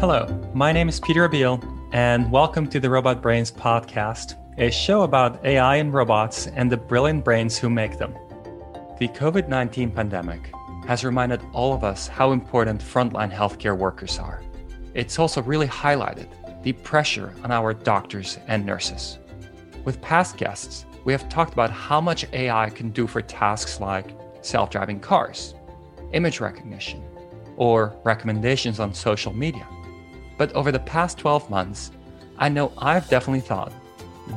Hello, my name is Pieter Abbeel, and welcome to the Robot Brains podcast, a show about AI and robots and the brilliant brains who make them. The COVID 19 pandemic has reminded all of us how important frontline healthcare workers are. It's also really highlighted the pressure on our doctors and nurses. With past guests, we have talked about how much AI can do for tasks like self driving cars, image recognition, or recommendations on social media. But over the past 12 months, I know I've definitely thought,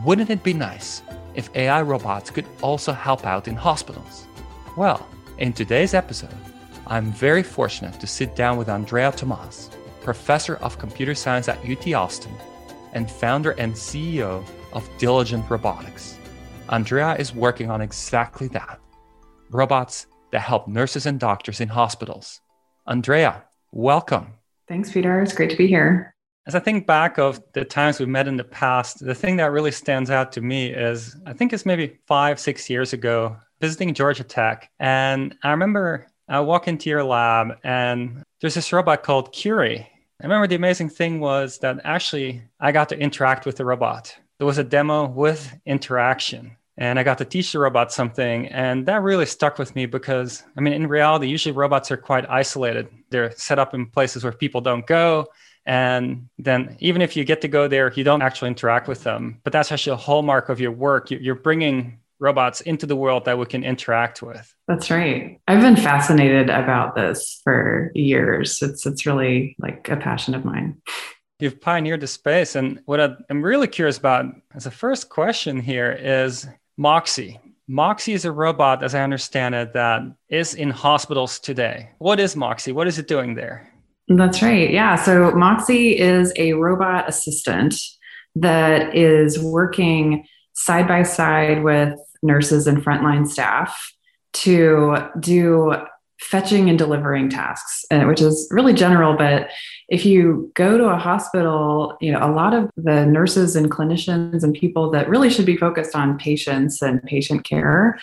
wouldn't it be nice if AI robots could also help out in hospitals? Well, in today's episode, I'm very fortunate to sit down with Andrea Thomaz, professor of computer science at UT Austin and founder and CEO of Diligent Robotics. Andrea is working on exactly that robots that help nurses and doctors in hospitals. Andrea, welcome. Thanks, Pieter. It's great to be here. As I think back of the times we've met in the past, the thing that really stands out to me is I think it's maybe five, six years ago, visiting Georgia Tech. And I remember I walk into your lab and there's this robot called Curi. I remember the amazing thing was that actually I got to interact with the robot. There was a demo with interaction and I got to teach the robot something. And that really stuck with me because, I mean, in reality, usually robots are quite isolated. They're set up in places where people don't go. And then, even if you get to go there, you don't actually interact with them. But that's actually a hallmark of your work. You're bringing robots into the world that we can interact with. That's right. I've been fascinated about this for years. It's it's really like a passion of mine you've pioneered the space. And what I'm really curious about as a first question here is Moxi. Moxi is a robot, as I understand it, that is in hospitals today. What is Moxi? What is it doing there? That's right. Yeah. So Moxi is a robot assistant that is working side by side with nurses and frontline staff to do fetching and delivering tasks, which is really general. But if you go to a hospital, you know, a lot of the nurses and clinicians and people that really should be focused on patients and patient care,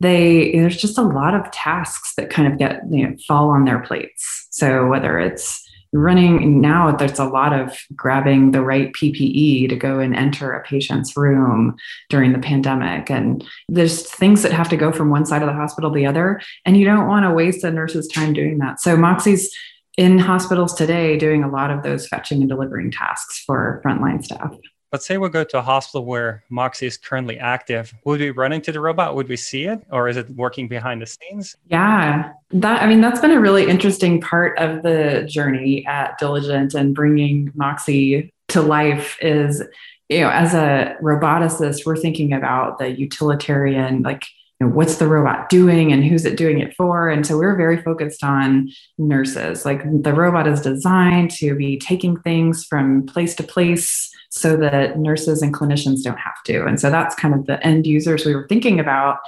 they there's just a lot of tasks that kind of get you know fall on their plates. So whether it's running now there's a lot of grabbing the right ppe to go and enter a patient's room during the pandemic. And there's things that have to go from one side of the hospital to the other and you don't want to waste a nurse's time doing that. So moxi's in hospitals today doing a lot of those fetching and delivering tasks for frontline staff let's say we go to a hospital where Moxi is currently active. Would we run into the robot? Would we see it? Or is it working behind the scenes? Yeah, that, I mean, that's been a really interesting part of the journey at Diligent and bringing Moxi to life is, you know, as a roboticist, we're thinking about the utilitarian, like, you know, what's the robot doing and who's it doing it for? And so we're very focused on nurses. Like the robot is designed to be taking things from place to place so that nurses and clinicians don't have to. And so that's kind of the end users we were thinking about.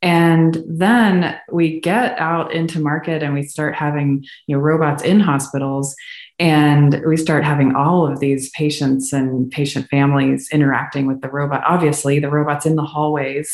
And then we get out into market and we start having you know, robots in hospitals and we start having all of these patients and patient families interacting with the robot. Obviously, the robot's in the hallways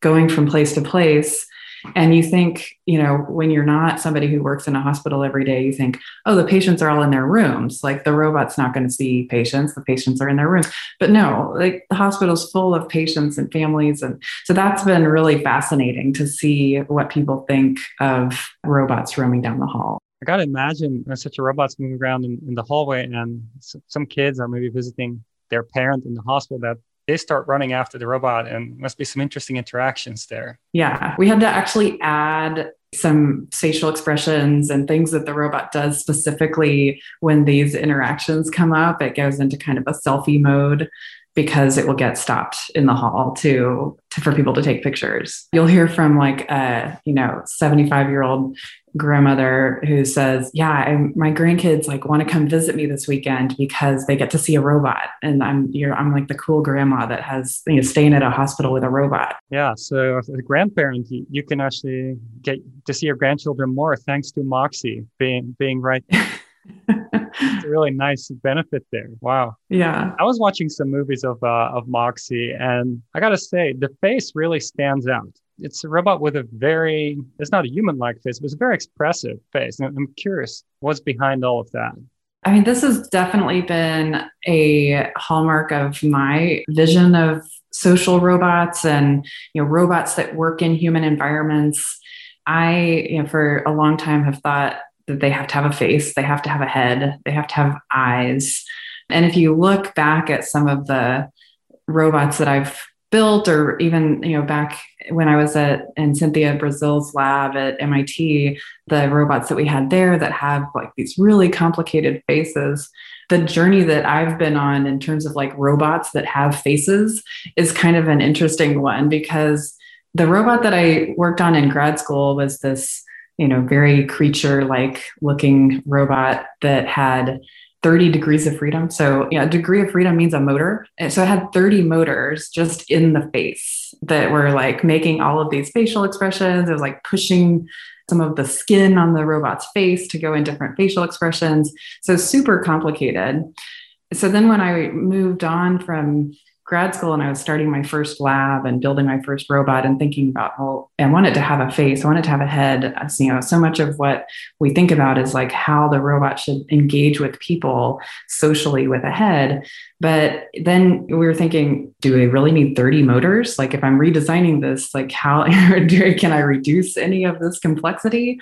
going from place to place and you think, you know, when you're not somebody who works in a hospital every day, you think, oh, the patients are all in their rooms. Like the robot's not going to see patients, the patients are in their rooms. But no, like the hospital's full of patients and families. And so that's been really fascinating to see what people think of robots roaming down the hall. I got to imagine such a robot's moving around in, in the hallway and some kids are maybe visiting their parent in the hospital that they start running after the robot and must be some interesting interactions there. Yeah, we had to actually add some facial expressions and things that the robot does specifically when these interactions come up. It goes into kind of a selfie mode because it will get stopped in the hall to, to for people to take pictures. You'll hear from like a, you know, 75 year old grandmother who says, "Yeah, I'm, my grandkids like want to come visit me this weekend because they get to see a robot, and I'm you're I'm like the cool grandma that has you know staying at a hospital with a robot." Yeah, so as a grandparent, you, you can actually get to see your grandchildren more thanks to Moxi being being right. it's a really nice benefit there. Wow. Yeah. I was watching some movies of uh, of Moxi, and I gotta say, the face really stands out it's a robot with a very it's not a human like face but it's a very expressive face and i'm curious what's behind all of that I mean, this has definitely been a hallmark of my vision of social robots and you know robots that work in human environments. I, you know, for a long time have thought that they have to have a face, they have to have a head, they have to have eyes. And if you look back at some of the robots that I've built or even you know back when i was at in cynthia breazeal's lab at mit the robots that we had there that have like these really complicated faces the journey that i've been on in terms of like robots that have faces is kind of an interesting one because the robot that i worked on in grad school was this you know very creature like looking robot that had 30 degrees of freedom. So, yeah, degree of freedom means a motor. And so it had 30 motors just in the face that were like making all of these facial expressions. It was like pushing some of the skin on the robot's face to go in different facial expressions. So, super complicated. So, then when I moved on from grad school and I was starting my first lab and building my first robot and thinking about, well, I wanted to have a face, I wanted to have a head. You know, so much of what we think about is like how the robot should engage with people socially with a head. But then we were thinking, do we really need 30 motors? Like, if I'm redesigning this, like, how can I reduce any of this complexity?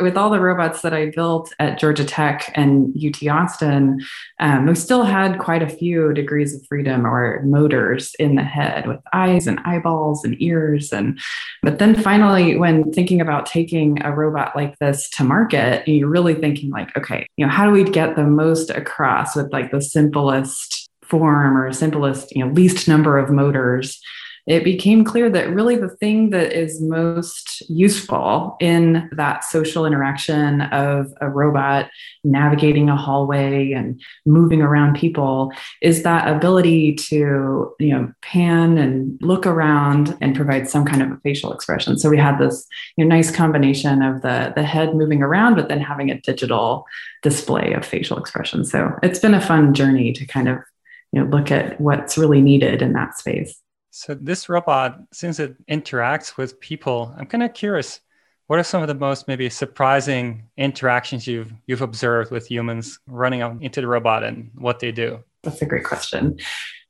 With all the robots that I built at Georgia Tech and UT Austin, um, we still had quite a few degrees of freedom or motors in the head with eyes and eyeballs and ears. And but then finally, when thinking about taking a robot like this to market, you're really thinking like, okay, you know, how do we get the most across with like the simplest form or simplest, you know, least number of motors, it became clear that really the thing that is most useful in that social interaction of a robot navigating a hallway and moving around people is that ability to you know pan and look around and provide some kind of a facial expression. So we had this you know, nice combination of the the head moving around but then having a digital display of facial expression. So it's been a fun journey to kind of you know look at what's really needed in that space. So this robot since it interacts with people i'm kind of curious what are some of the most maybe surprising interactions you've you've observed with humans running into the robot and what they do? That's a great question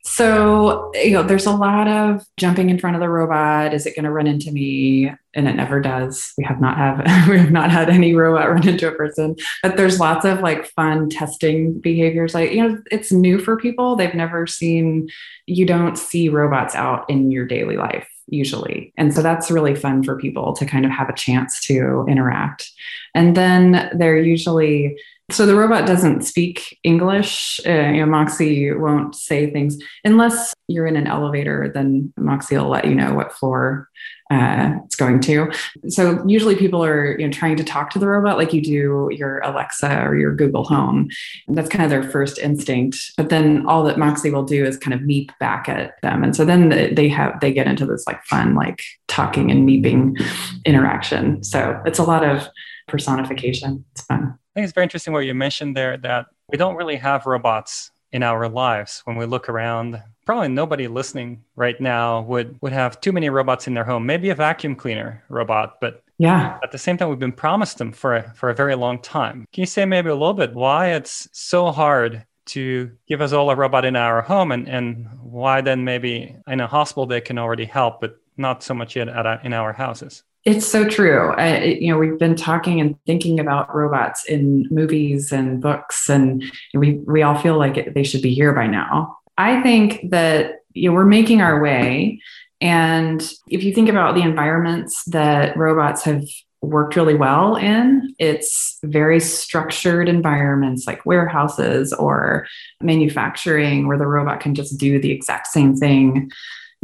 so, you know, there's a lot of jumping in front of the robot. Is it going to run into me? And it never does. We have not have we have not had any robot run into a person. But there's lots of like fun testing behaviors. Like, you know, it's new for people. They've never seen you don't see robots out in your daily life usually. And so that's really fun for people to kind of have a chance to interact. And then they're usually so the robot doesn't speak English. Uh, you know, Moxi won't say things unless you're in an elevator. Then Moxi will let you know what floor uh, it's going to. So usually people are you know trying to talk to the robot like you do your Alexa or your Google Home. That's kind of their first instinct. But then all that Moxi will do is kind of meep back at them, and so then they have they get into this like fun like talking and meeping interaction. So it's a lot of personification. It's fun think it's very interesting what you mentioned there that we don't really have robots in our lives. When we look around probably nobody listening right now would would have too many robots in their home. Maybe a vacuum cleaner robot but yeah. at the same time we've been promised them for a, for a very long time. Can you say maybe a little bit why it's so hard to give us all a robot in our home and and why then maybe in a hospital they can already help but not so much yet at, in our houses it's so true. I, you know, we've been talking and thinking about robots in movies and books, and we we all feel like they should be here by now. I think that you know we're making our way, and if you think about the environments that robots have worked really well in, it's very structured environments like warehouses or manufacturing, where the robot can just do the exact same thing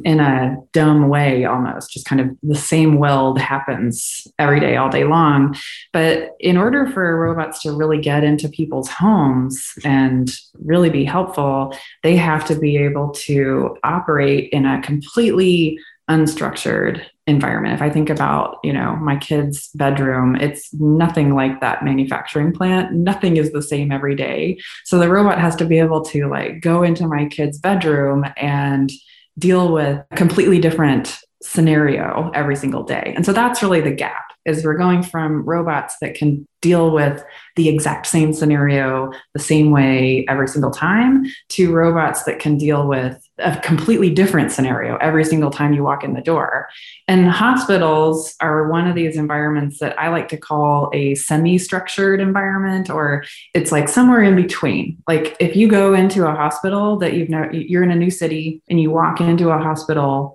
in a dumb way almost just kind of the same weld happens every day all day long. But in order for robots to really get into people's homes and really be helpful they have to be able to operate in a completely unstructured environment. If i think about you know my kids bedroom it's nothing like that manufacturing plant. Nothing is the same every day. So the robot has to be able to like go into my kids bedroom and deal with a completely different scenario every single day. And so that's really the gap. is we're going from robots that can deal with the exact same scenario the same way every single time to robots that can deal with a completely different scenario every single time you walk in the door. And hospitals are one of these environments that I like to call a semi structured environment, or it's like somewhere in between. Like if you go into a hospital that you've know you're in a new city and you walk into a hospital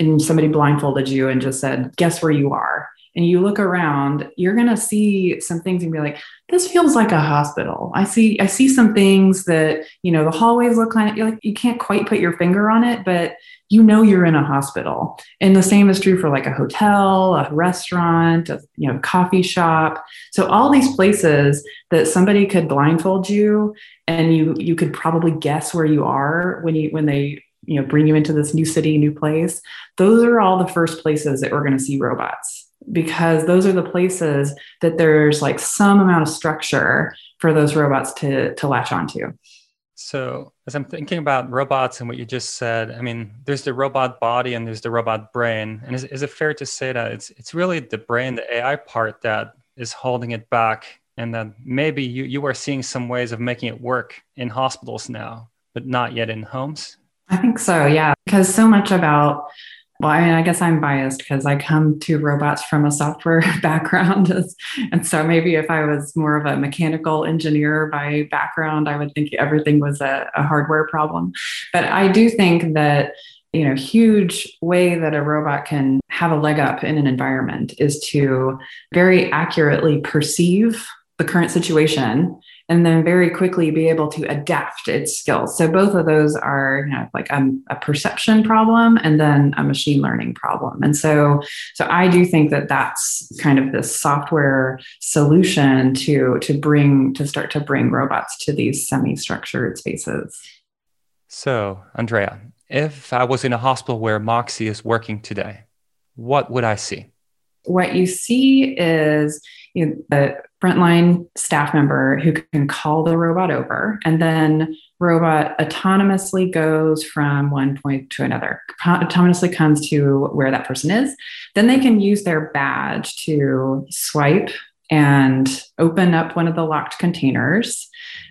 and somebody blindfolded you and just said, guess where you are and you look around, you're going to see some things and be like, this feels like a hospital. I see, I see some things that, you know, the hallways look kind of like you can't quite put your finger on it, but you know you're in a hospital. And the same is true for like a hotel, a restaurant, a you know, coffee shop. So all these places that somebody could blindfold you and you you could probably guess where you are when you when they you know bring you into this new city, new place. Those are all the first places that we're going to see robots because those are the places that there's like some amount of structure for those robots to to latch onto. So, as I'm thinking about robots and what you just said, I mean, there's the robot body and there's the robot brain. And is, is it fair to say that it's it's really the brain, the AI part that is holding it back, and that maybe you you are seeing some ways of making it work in hospitals now, but not yet in homes? I think so, yeah, because so much about well, I mean, I guess I'm biased because I come to robots from a software background. and so maybe if I was more of a mechanical engineer by background, I would think everything was a, a hardware problem. But I do think that you know huge way that a robot can have a leg up in an environment is to very accurately perceive the current situation and then very quickly be able to adapt its skills. So both of those are you know, like a, a, perception problem and then a machine learning problem. And so, so I do think that that's kind of this software solution to to bring to start to bring robots to these semi-structured spaces. So, Andrea, if I was in a hospital where Moxi is working today, what would I see? What you see is you know, the frontline staff member who can call the robot over and then robot autonomously goes from one point to another. Autonomously comes to where that person is. Then they can use their badge to swipe and open up one of the locked containers.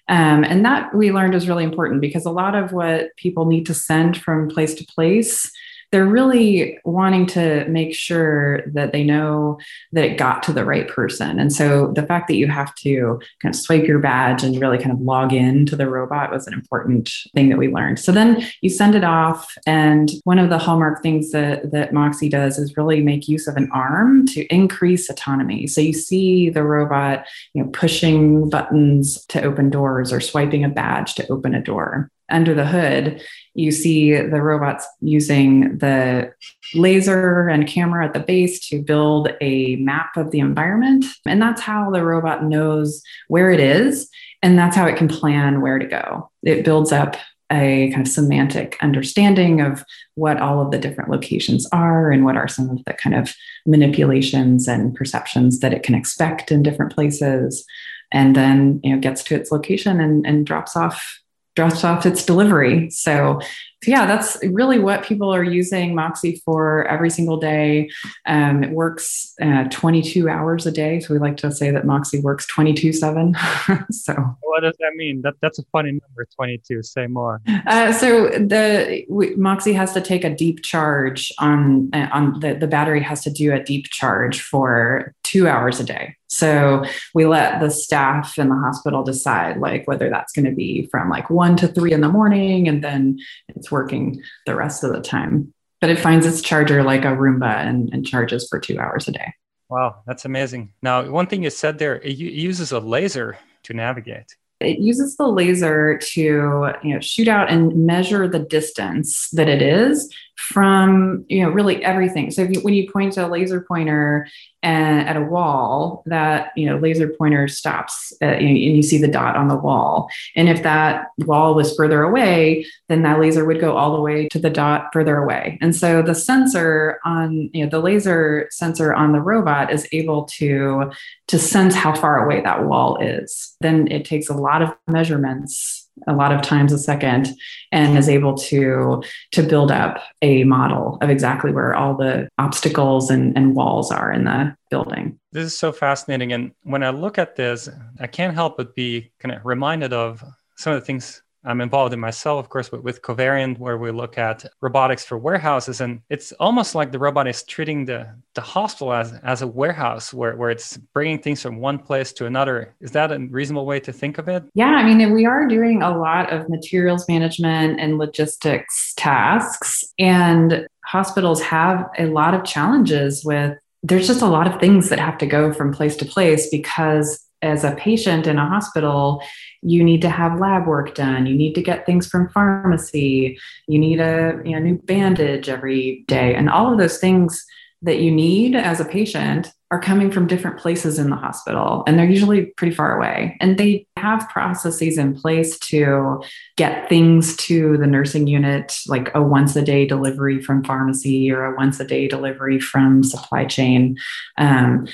Um, and that we learned is really important because a lot of what people need to send from place to place they're really wanting to make sure that they know that it got to the right person. And so the fact that you have to kind of swipe your badge and really kind of log in to the robot was an important thing that we learned. So then you send it off. And one of the hallmark things that, that Moxi does is really make use of an arm to increase autonomy. So you see the robot, you know, pushing buttons to open doors or swiping a badge to open a door under the hood, you see the robots using the laser and camera at the base to build a map of the environment. And that's how the robot knows where it is. And that's how it can plan where to go. It builds up a kind of semantic understanding of what all of the different locations are and what are some of the kind of manipulations and perceptions that it can expect in different places and then you know gets to its location and, and drops off drops off its delivery. So, yeah, that's really what people are using Moxi for every single day. Um, it works uh, 22 hours a day. So we like to say that Moxi works 22 7. so what does that mean? That, that's a funny number, 22. Say more. Uh, so the we, Moxi has to take a deep charge on, uh, on the, the battery has to do a deep charge for two hours a day. So we let the staff in the hospital decide like whether that's going to be from like one to three in the morning and then it's working the rest of the time. But it finds its charger like a Roomba and, and charges for two hours a day. Wow, that's amazing. Now, one thing you said there, it uses a laser to navigate it uses the laser to you know shoot out and measure the distance that it is from you know really everything. So you, when you point a laser pointer at a wall that you know laser pointer stops uh, and you see the dot on the wall. And if that wall was further away then that laser would go all the way to the dot further away. And so the sensor on you know the laser sensor on the robot is able to to sense how far away that wall is. Then it takes a lot of measurements a lot of times a second and is able to to build up a model of exactly where all the obstacles and, and walls are in the building. This is so fascinating and when i look at this i can't help but be kind of reminded of some of the things I'm involved in myself, of course, but with Covariant, where we look at robotics for warehouses. And it's almost like the robot is treating the, the hospital as, as a warehouse where, where it's bringing things from one place to another. Is that a reasonable way to think of it? Yeah, I mean, we are doing a lot of materials management and logistics tasks. And hospitals have a lot of challenges with there's just a lot of things that have to go from place to place because as a patient in a hospital, you need to have lab work done. You need to get things from pharmacy. You need a you know, new bandage every day. And all of those things that you need as a patient are coming from different places in the hospital and they're usually pretty far away. And they have processes in place to get things to the nursing unit, like a once a day delivery from pharmacy or a once a day delivery from supply chain. Um,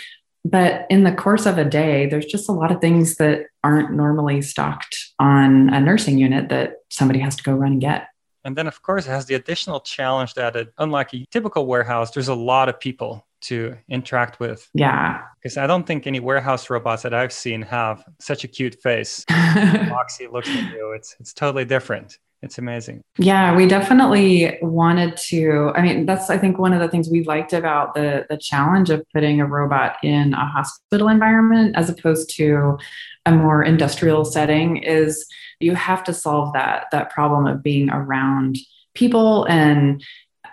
but in the course of a day, there's just a lot of things that aren't normally stocked on a nursing unit that somebody has to go run and get. And then, of course, it has the additional challenge that, it, unlike a typical warehouse, there's a lot of people to interact with. Yeah. Because I don't think any warehouse robots that I've seen have such a cute face. Moxi looks at you. It's it's totally different it's amazing. Yeah, we definitely wanted to. I mean, that's I think one of the things we liked about the the challenge of putting a robot in a hospital environment as opposed to a more industrial setting is you have to solve that that problem of being around people and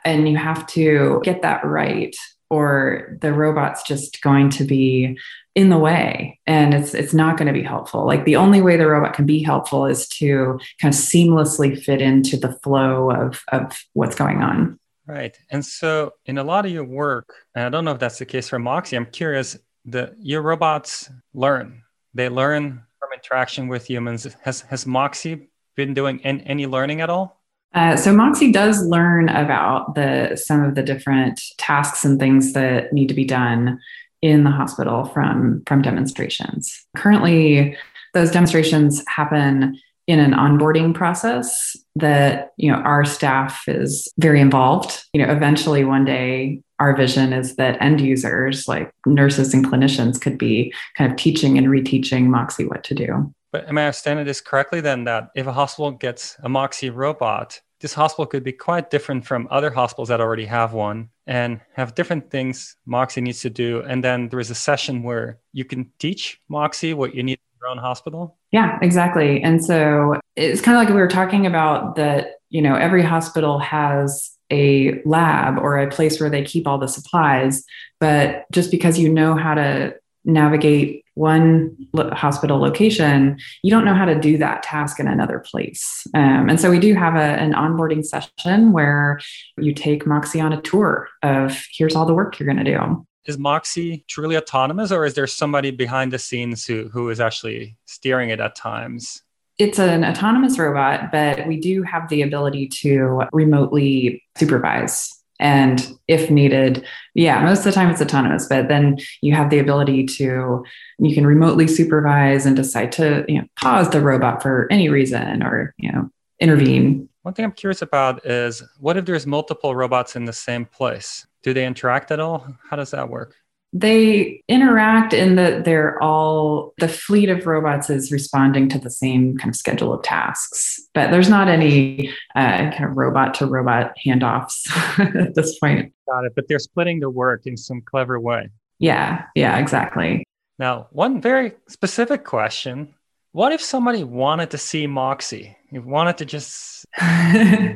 and you have to get that right or the robot's just going to be in the way and it's it's not going to be helpful. Like the only way the robot can be helpful is to kind of seamlessly fit into the flow of of what's going on. Right and so in a lot of your work and i don't know if that's the case for moxi i'm curious the your robots learn. They learn from interaction with humans. Has has moxi been doing any, any learning at all uh, so Moxi does learn about the some of the different tasks and things that need to be done in the hospital from from demonstrations. Currently, those demonstrations happen in an onboarding process that you know our staff is very involved you know eventually one day our vision is that end users like nurses and clinicians could be kind of teaching and reteaching moxi what to do but am i understanding this correctly then that if a hospital gets a moxi robot this hospital could be quite different from other hospitals that already have one and have different things Moxi needs to do. And then there is a session where you can teach Moxi what you need in your own hospital. Yeah, exactly. And so it's kind of like we were talking about that, you know, every hospital has a lab or a place where they keep all the supplies. But just because you know how to navigate one lo- hospital location, you don't know how to do that task in another place. Um, and so we do have a, an onboarding session where you take Moxi on a tour of here's all the work you're going to do. Is Moxi truly autonomous, or is there somebody behind the scenes who, who is actually steering it at times? It's an autonomous robot, but we do have the ability to remotely supervise and if needed, yeah, most of the time it's autonomous, but then you have the ability to, you can remotely supervise and decide to, you know, pause the robot for any reason or, you know, intervene. One thing I'm curious about is what if there's multiple robots in the same place? Do they interact at all? How does that work? They interact in that they're all the fleet of robots is responding to the same kind of schedule of tasks but there's not any uh, kind of robot to robot handoffs at this point. Got it but they're splitting the work in some clever way. Yeah yeah exactly. Now one very specific question. What if somebody wanted to see moxi? You wanted to just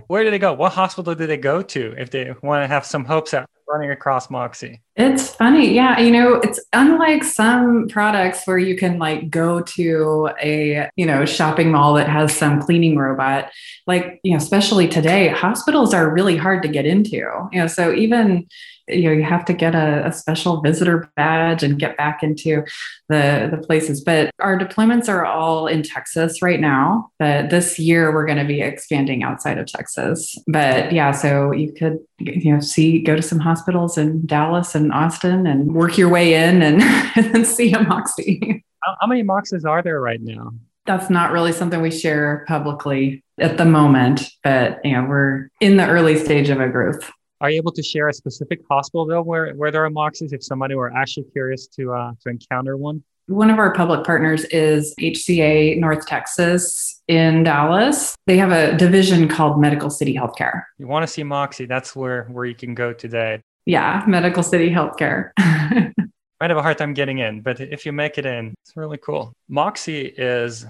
where did they go? What hospital did they go to if they want to have some hopes at running across Moxi? It's funny. Yeah. You know, it's unlike some products where you can like go to a, you know, shopping mall that has some cleaning robot. Like, you know, especially today, hospitals are really hard to get into. You know, so even you know you have to get a, a, special visitor badge and get back into the the places. But our deployments are all in texas right now but this year we're going to be expanding outside of texas. But yeah so you could you know see go to some hospitals in dallas and austin and work your way in and, and see a moxi how, how many moxis are there right now? That's not really something we share publicly at the moment, but you know, we're in the early stage of a growth. Are you able to share a specific hospital though where, where there are Moxis if somebody were actually curious to uh, to encounter one? One of our public partners is HCA North Texas in Dallas. They have a division called Medical City Healthcare. You want to see Moxi, that's where where you can go today. Yeah, Medical City Healthcare. Might have a hard time getting in, but if you make it in, it's really cool. Moxi is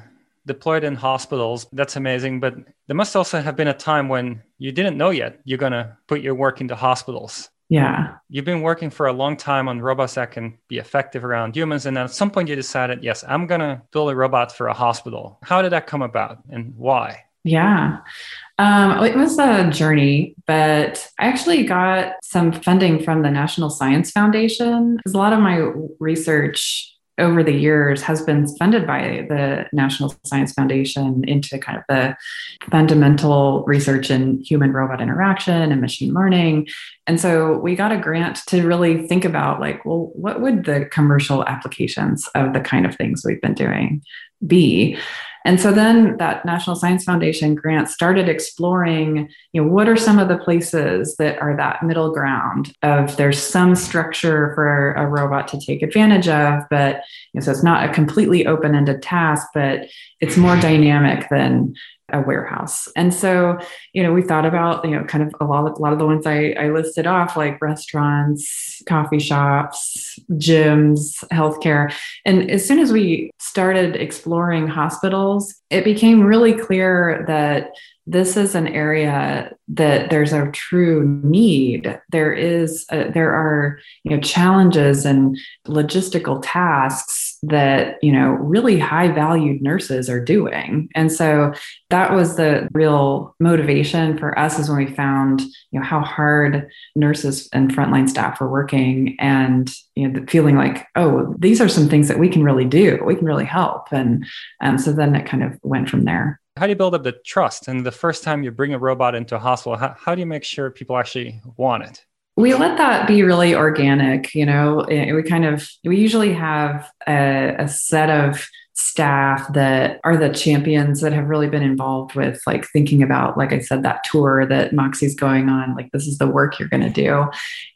deployed in hospitals. That's amazing. But there must also have been a time when you didn't know yet you're going to put your work into hospitals. Yeah. You've been working for a long time on robots that can be effective around humans. And then at some point you decided, yes, I'm going to build a robot for a hospital. How did that come about and why? Yeah. Um, it was a journey, but I actually got some funding from the National Science Foundation because a lot of my research over the years has been funded by the National Science Foundation into kind of the fundamental research in human robot interaction and machine learning. And so we got a grant to really think about like, well, what would the commercial applications of the kind of things we've been doing be? And so then that National Science Foundation grant started exploring, you know, what are some of the places that are that middle ground of there's some structure for a robot to take advantage of, but you know, so it's not a completely open-ended task, but it's more dynamic than a warehouse. And so, you know, we thought about, you know, kind of a lot of, a lot of the ones I, I listed off, like restaurants, coffee shops, gyms, healthcare. And as soon as we started exploring hospitals, it became really clear that this is an area that there's a true need there is a, there are you know challenges and logistical tasks that you know really high valued nurses are doing and so that was the real motivation for us is when we found you know how hard nurses and frontline staff were working and you know feeling like oh these are some things that we can really do we can really help and um, so then it kind of went from there how do you build up the trust? And the first time you bring a robot into a hospital, how, how do you make sure people actually want it? We let that be really organic. You know, eh, we kind of, we usually have a, a set of staff that are the champions that have really been involved with like thinking about like i said that tour that moxi's going on like this is the work you're going to do.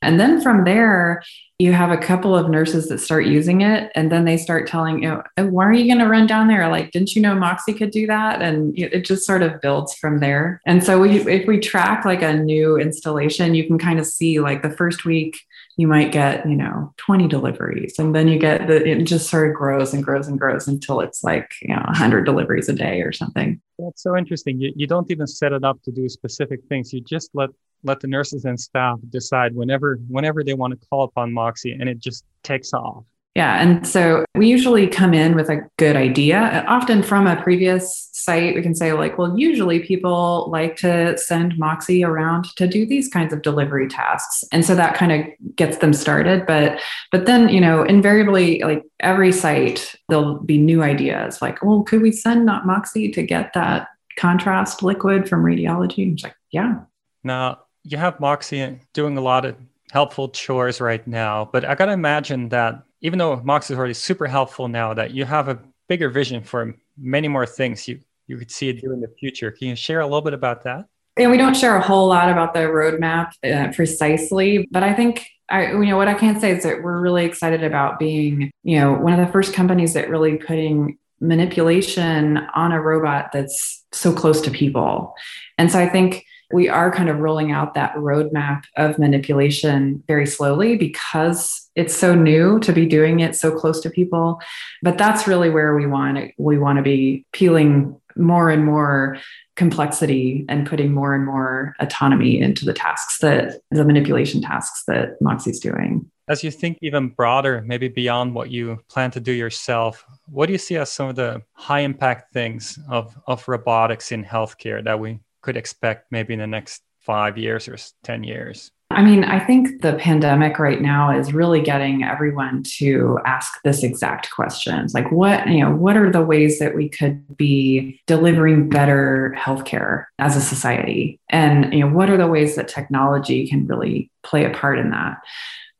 And then from there you have a couple of nurses that start using it and then they start telling you know, oh, why are you going to run down there? Like didn't you know moxi could do that? And it just sort of builds from there. And so we, if we track like a new installation you can kind of see like the first week you might get you know 20 deliveries and then you get the it just sort of grows and grows and grows until it's like you know 100 deliveries a day or something. That's so interesting. You, you don't even set it up to do specific things. You just let let the nurses and staff decide whenever whenever they want to call upon Moxi, and it just takes off. Yeah, and so we usually come in with a good idea. Uh, often from a previous site, we can say like, well, usually people like to send Moxi around to do these kinds of delivery tasks, and so that kind of gets them started. But but then you know, invariably, like every site, there'll be new ideas. Like, well, could we send not Moxi to get that contrast liquid from radiology? And it's like, yeah. Now, you have Moxi doing a lot of helpful chores right now, but I gotta imagine that even though Moxi is already super helpful now, that you have a bigger vision for many more things you you could see it do in the future. Can you share a little bit about that? And we don't share a whole lot about the roadmap uh, precisely, but I think I, you know, what I can say is that we're really excited about being, you know, one of the first companies that really putting manipulation on a robot that's so close to people. And so I think we are kind of rolling out that roadmap of manipulation very slowly because it's so new to be doing it so close to people but that's really where we want to, we want to be peeling more and more complexity and putting more and more autonomy into the tasks that the manipulation tasks that moxi's doing as you think even broader maybe beyond what you plan to do yourself what do you see as some of the high impact things of, of robotics in healthcare that we could expect maybe in the next five years or 10 years? I mean, I think the pandemic right now is really getting everyone to ask this exact question. Like, what, you know, what are the ways that we could be delivering better healthcare as a society? And, you know, what are the ways that technology can really play a part in that?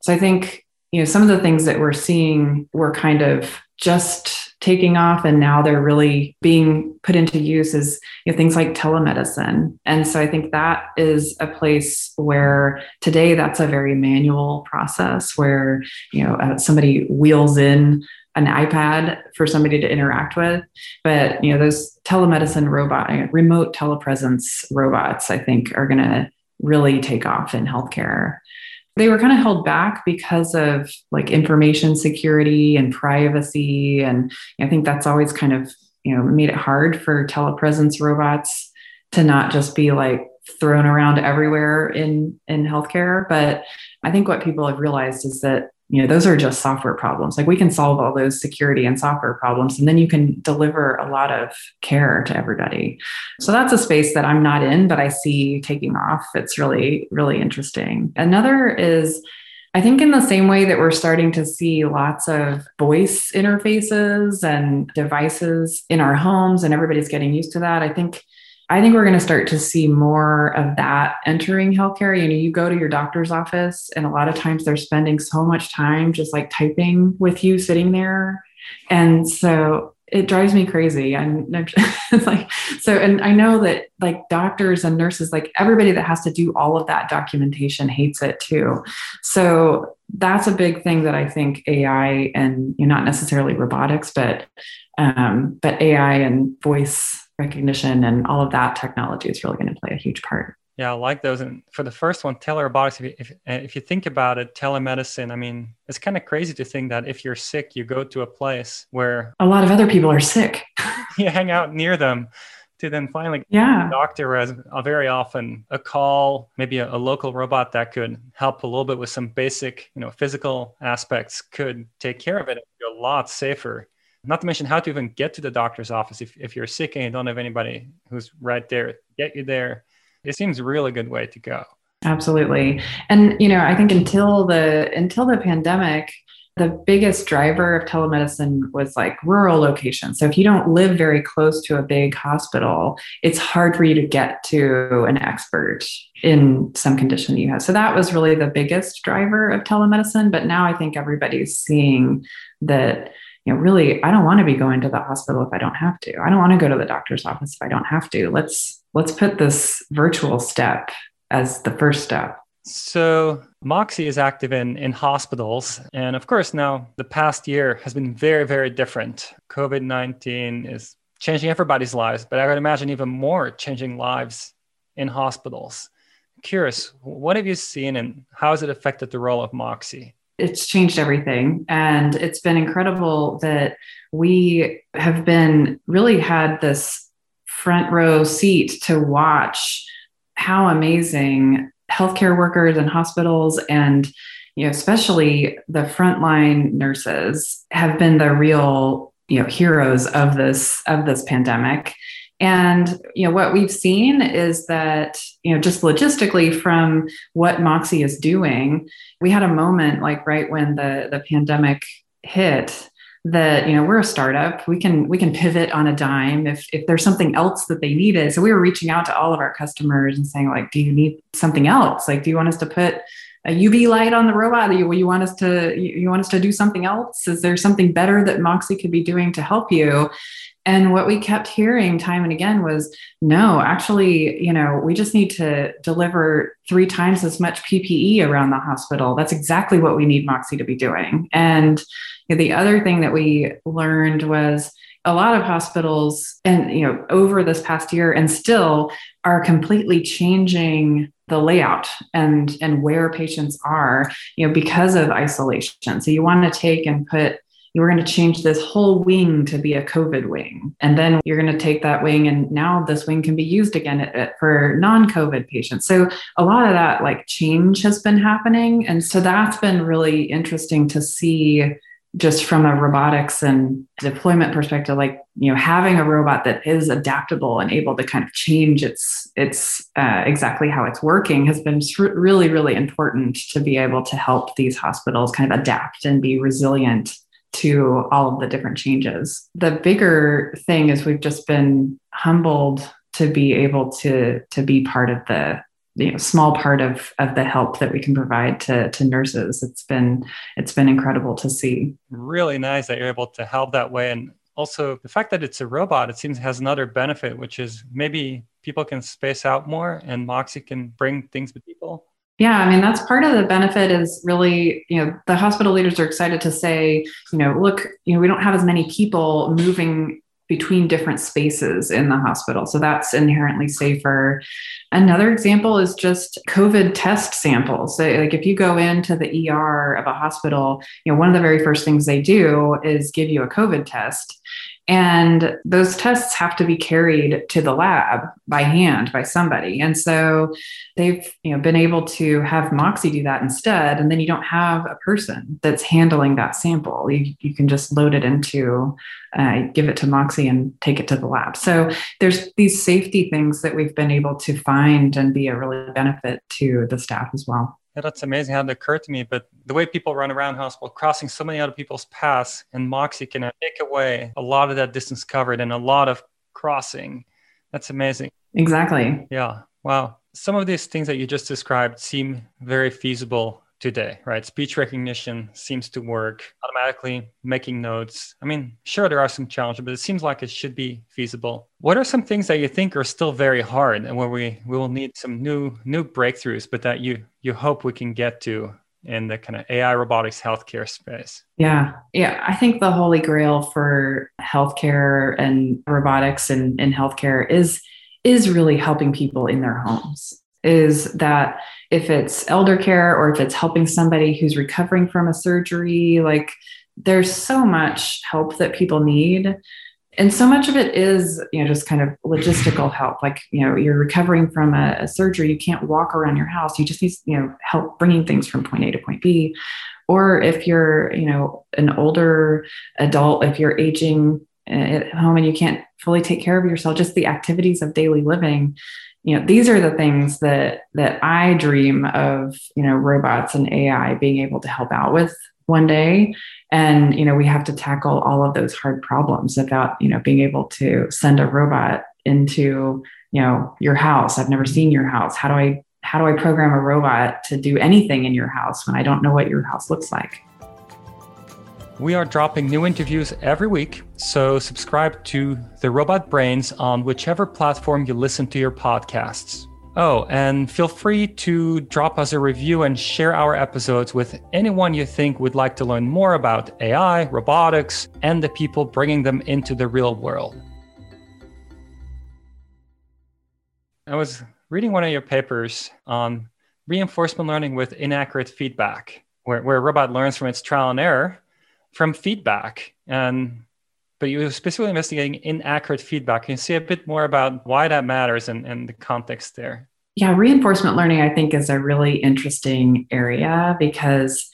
So I think you know, some of the things that we're seeing were kind of just taking off and now they're really being put into use is you know, things like telemedicine. And so i think that is a place where today that's a very manual process where you know uh, somebody wheels in an ipad for somebody to interact with. But you know those telemedicine robot remote telepresence robots i think are going to really take off in healthcare they were kind of held back because of like information security and privacy. And i think that's always kind of you know made it hard for telepresence robots to not just be like thrown around everywhere in in healthcare. But i think what people have realized is that you know those are just software problems. Like we can solve all those security and software problems and then you can deliver a lot of care to everybody. So that's a space that i'm not in but i see taking off. It's really really interesting. Another is I think, in the same way that we're starting to see lots of voice interfaces and devices in our homes, and everybody's getting used to that, I think I think we're going to start to see more of that entering healthcare. You know, you go to your doctor's office, and a lot of times they're spending so much time just like typing with you sitting there. And so it drives me crazy. I'm, I'm like, so, and I know that like doctors and nurses, like everybody that has to do all of that documentation hates it too. So that's a big thing that I think AI and you know, not necessarily robotics, but um, but AI and voice recognition and all of that technology is really going to play a huge part. Yeah, I like those. And for the first one, telerobotics, if you, if, if you think about it, telemedicine, I mean, it's kind of crazy to think that if you're sick, you go to a place where a lot of other people are sick. you hang out near them to then finally yeah. a doctor as very often a call, maybe a, a, local robot that could help a little bit with some basic, you know, physical aspects could take care of it and be a lot safer not to mention how to even get to the doctor's office if, if you're sick and you don't have anybody who's right there get you there it seems a really good way to go absolutely and you know i think until the until the pandemic the biggest driver of telemedicine was like rural locations. So if you don't live very close to a big hospital, it's hard for you to get to an expert in some condition you have. So that was really the biggest driver of telemedicine. But now I think everybody's seeing that you know, really, I don't want to be going to the hospital if I don't have to. I don't want to go to the doctor's office if I don't have to. Let's let's put this virtual step as the first step. So Moxi is active in, in hospitals. And of course, now the past year has been very, very different. COVID 19 is changing everybody's lives, but I would imagine even more changing lives in hospitals. curious, what have you seen and how has it affected the role of Moxi? It's changed everything. And it's been incredible that we have been really had this front row seat to watch how amazing healthcare workers and hospitals and you know especially the frontline nurses have been the real you know heroes of this of this pandemic and you know what we've seen is that you know just logistically from what Moxi is doing, we had a moment like right when the the pandemic hit that you know we're a startup. We can we can pivot on a dime if if there's something else that they needed. So we were reaching out to all of our customers and saying like do you need something else? Like do you want us to put a uv light on the robot? You, you want us to you, want us to do something else? Is there something better that moxi could be doing to help you and what we kept hearing time and again was no, actually, you know, we just need to deliver three times as much PPE around the hospital. That's exactly what we need Moxi to be doing. And the other thing that we learned was a lot of hospitals and you know over this past year and still are completely changing the layout and and where patients are you know because of isolation so you want to take and put you were going to change this whole wing to be a COVID wing. And then you're going to take that wing, and now this wing can be used again for non COVID patients. So a lot of that like change has been happening. And so that's been really interesting to see just from a robotics and deployment perspective like you know having a robot that is adaptable and able to kind of change its its uh, exactly how it's working has been really really important to be able to help these hospitals kind of adapt and be resilient to all of the different changes. The bigger thing is we've just been humbled to be able to to be part of the you know small part of of the help that we can provide to to nurses. It's been it's been incredible to see. Really nice that you're able to help that way. And also the fact that it's a robot it seems has another benefit which is maybe people can space out more and moxi can bring things to people yeah, I mean that's part of the benefit is really, you know, the hospital leaders are excited to say, you know, look, you know, we don't have as many people moving between different spaces in the hospital. So that's inherently safer. Another example is just COVID test samples. So like if you go into the ER of a hospital, you know, one of the very first things they do is give you a COVID test. And those tests have to be carried to the lab by hand by somebody. And so they've you know, been able to have Moxi do that instead. And then you don't have a person that's handling that sample. You, you can just load it into, uh, give it to Moxi and take it to the lab. So there's these safety things that we've been able to find and be a really benefit to the staff as well. Yeah, that's amazing how it occurred to me. But the way people run around hospital, crossing so many other people's paths, and Moxi can take away a lot of that distance covered and a lot of crossing. That's amazing. Exactly. Yeah. Wow. Some of these things that you just described seem very feasible today, right? Speech recognition seems to work automatically, making notes. I mean, sure, there are some challenges, but it seems like it should be feasible. What are some things that you think are still very hard and where we, we will need some new new breakthroughs, but that you you hope we can get to in the kind of AI robotics healthcare space? Yeah. Yeah. I think the holy grail for healthcare and robotics and in healthcare is is really helping people in their homes is that if it's elder care or if it's helping somebody who's recovering from a surgery, like there's so much help that people need. And so much of it is, you know, just kind of logistical help. Like, you know, you're recovering from a, a surgery, you can't walk around your house. You just need, you know, help bringing things from point A to point B. Or if you're, you know, an older adult, if you're aging eh, at home and you can't fully take care of yourself, just the activities of daily living you know these are the things that that i dream of you know robots and ai being able to help out with one day. And you know we have to tackle all of those hard problems about you know being able to send a robot into you know your house. I've never seen your house. How do i how do i program a robot to do anything in your house when i don't know what your house looks like we are dropping new interviews every week, so subscribe to The Robot Brains on whichever platform you listen to your podcasts. Oh, and feel free to drop us a review and share our episodes with anyone you think would like to learn more about AI, robotics, and the people bringing them into the real world. I was reading one of your papers on reinforcement learning with inaccurate feedback, where, where a robot learns from its trial and error from feedback and but you were specifically investigating inaccurate feedback. Can you say a bit more about why that matters and, and the context there? Yeah, reinforcement learning, I think, is a really interesting area because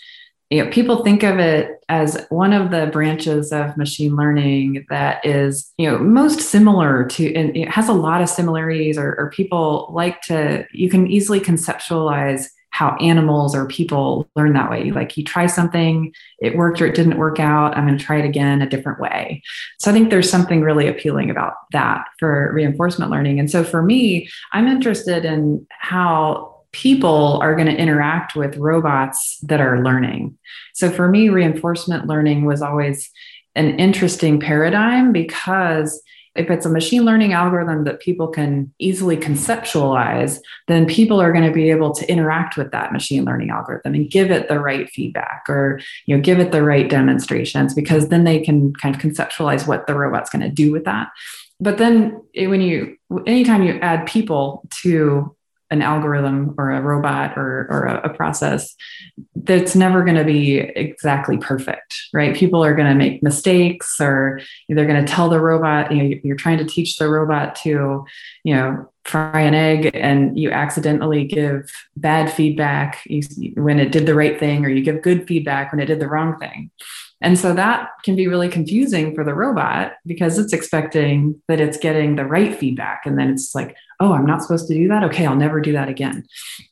you know, people think of it as one of the branches of machine learning that is, you know, most similar to, and it has a lot of similarities, or, or people like to, you can easily conceptualize how animals or people learn that way. Like you try something, it worked or it didn't work out. I'm going to try it again a different way. So I think there's something really appealing about that for reinforcement learning. And so for me, I'm interested in how people are going to interact with robots that are learning. So for me, reinforcement learning was always an interesting paradigm because if it's a machine learning algorithm that people can easily conceptualize, then people are going to be able to interact with that machine learning algorithm and give it the right feedback or you know give it the right demonstrations because then they can kind of conceptualize what the robot's going to do with that. But then eh, when you anytime you add people to an algorithm or a robot or, or a, a process that's never going to be exactly perfect right? People are going to make mistakes or they're going to tell the robot you know you're trying to teach the robot to you know fry an egg and you accidentally give bad feedback when it did the right thing or you give good feedback when it did the wrong thing and so that can be really confusing for the robot because it's expecting that it's getting the right feedback. And then it's like, oh, I'm not supposed to do that. Okay, I'll never do that again.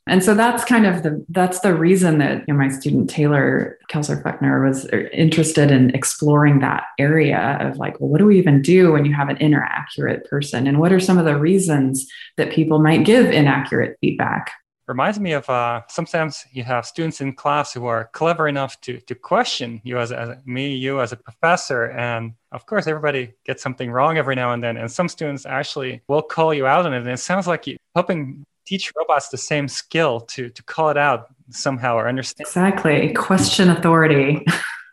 And so that's kind of the that's the reason that you know, my student Taylor Kessler Faulkner was interested in exploring that area of like, well, what do we even do when you have an inaccurate person? And what are some of the reasons that people might give inaccurate feedback? Reminds me of uh, sometimes you have students in class who are clever enough to to question you as, as me, you as a professor, and of course everybody gets something wrong every now and then, and some students actually will call you out on it. And it sounds like you hoping teach robots the same skill to to call it out somehow or understand. Exactly, question authority.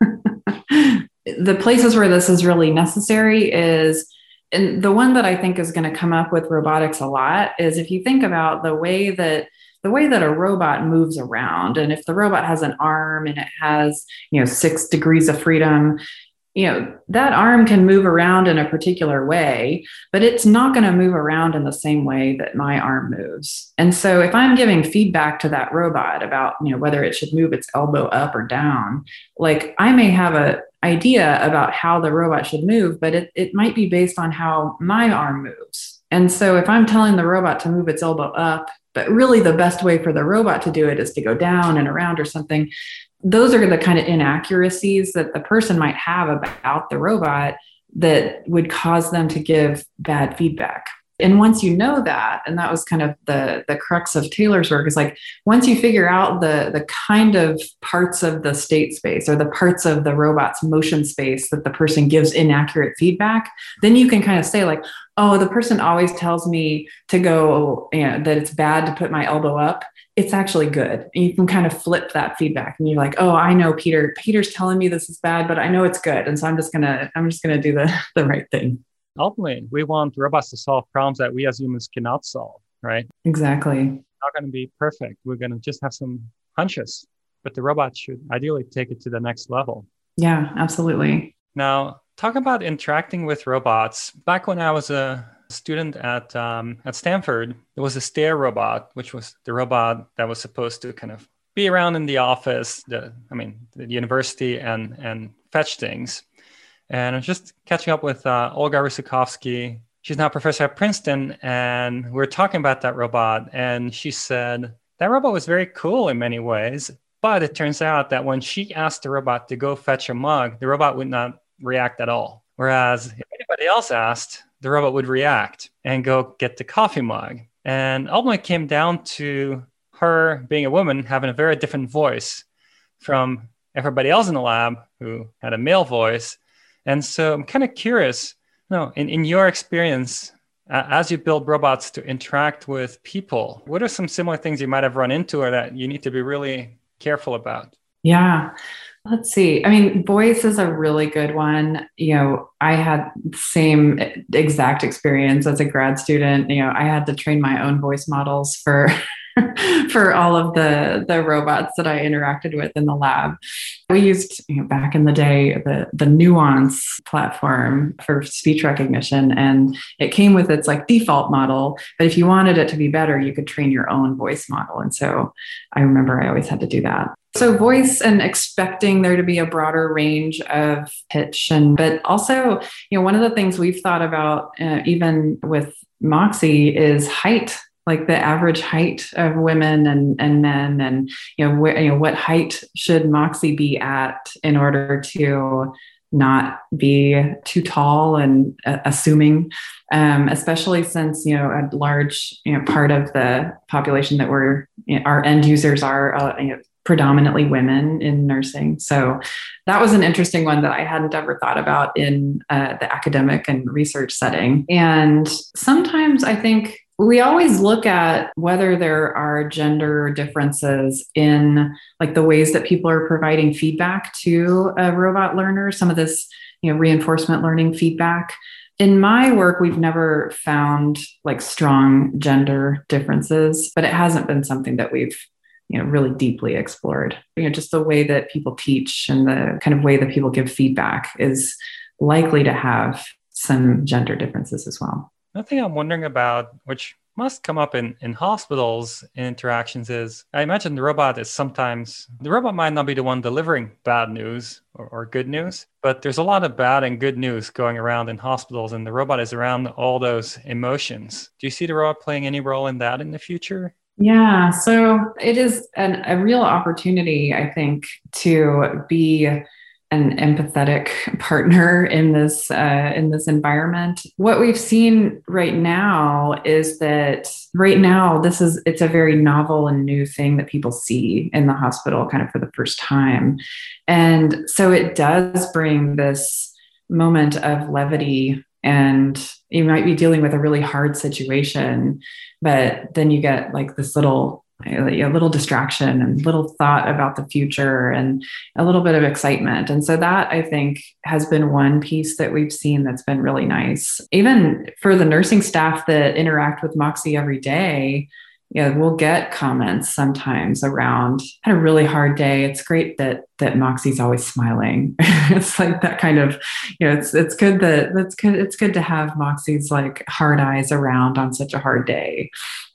the places where this is really necessary is and the one that I think is going to come up with robotics a lot is if you think about the way that the way that a robot moves around and if the robot has an arm and it has you know six degrees of freedom you know that arm can move around in a particular way but it's not going to move around in the same way that my arm moves. And so if i'm giving feedback to that robot about you know whether it should move its elbow up or down like i may have a idea about how the robot should move but it, it might be based on how my arm moves. And so if i'm telling the robot to move its elbow up but really the best way for the robot to do it is to go down and around or something. Those are the kind of inaccuracies that the person might have about the robot that would cause them to give bad feedback and once you know that and that was kind of the the crux of taylor's work is like once you figure out the the kind of parts of the state space or the parts of the robot's motion space that the person gives inaccurate feedback then you can kind of say like oh the person always tells me to go you know, that it's bad to put my elbow up. It's actually good. And you can kind of flip that feedback and you're like oh i know Pieter Pieter's telling me this is bad but i know it's good. And so i'm just gonna i'm just gonna do the the right thing ultimately we want robots to solve problems that we as humans cannot solve right? Exactly. Not going to be perfect. We're going to just have some hunches but the robot should ideally take it to the next level. Yeah absolutely. Now talk about interacting with robots. Back when i was a student at um, at stanford there was a stair robot which was the robot that was supposed to kind of be around in the office the i mean the university and and fetch things and I'm just catching up with uh, Olga Russakovsky. She's now professor at Princeton, and we we're talking about that robot. And she said that robot was very cool in many ways, but it turns out that when she asked the robot to go fetch a mug, the robot would not react at all. Whereas if anybody else asked, the robot would react and go get the coffee mug. And ultimately, came down to her being a woman having a very different voice from everybody else in the lab who had a male voice and so I'm kind of curious, you know, in, in your experience, uh, as you build robots to interact with people, what are some similar things you might have run into or that you need to be really careful about? Yeah. Let's see. I mean, voice is a really good one. You know, I had the same exact experience as a grad student. You know, I had to train my own voice models for for all of the the robots that I interacted with in the lab. We used you know, back in the day the the Nuance platform for speech recognition, and it came with its like default model. But if you wanted it to be better, you could train your own voice model. And so I remember I always had to do that. So voice and expecting there to be a broader range of pitch and but also, you know, one of the things we've thought about uh, even with Moxi is height like the average height of women and, and men and you know, wh- you know what height should moxi be at in order to not be too tall and uh, assuming? Um, especially since you know a large you know part of the population that we're you know, our end users are uh, you know, predominantly women in nursing. So that was an interesting one that i hadn't ever thought about in uh, the academic and research setting. And sometimes i think we always look at whether there are gender differences in like the ways that people are providing feedback to a robot learner some of this you know reinforcement learning feedback. In my work we've never found like strong gender differences but it hasn't been something that we've you know really deeply explored. You know just the way that people teach and the kind of way that people give feedback is likely to have some gender differences as well Another thing I'm wondering about, which must come up in, in hospitals in interactions, is I imagine the robot is sometimes, the robot might not be the one delivering bad news or, or good news, but there's a lot of bad and good news going around in hospitals, and the robot is around all those emotions. Do you see the robot playing any role in that in the future? Yeah, so it is an, a real opportunity, I think, to be an empathetic partner in this uh, in this environment. What we've seen right now is that right now this is it's a very novel and new thing that people see in the hospital kind of for the first time, and so it does bring this moment of levity and you might be dealing with a really hard situation but then you get like this little a little distraction and little thought about the future and a little bit of excitement. And so that I think has been one piece that we've seen that's been really nice. Even for the nursing staff that interact with Moxi every day, yeah, we'll get comments sometimes around had a really hard day. It's great that that Moxi's always smiling. it's like that kind of, you know, it's it's good that that's good. It's good to have Moxi's like hard eyes around on such a hard day.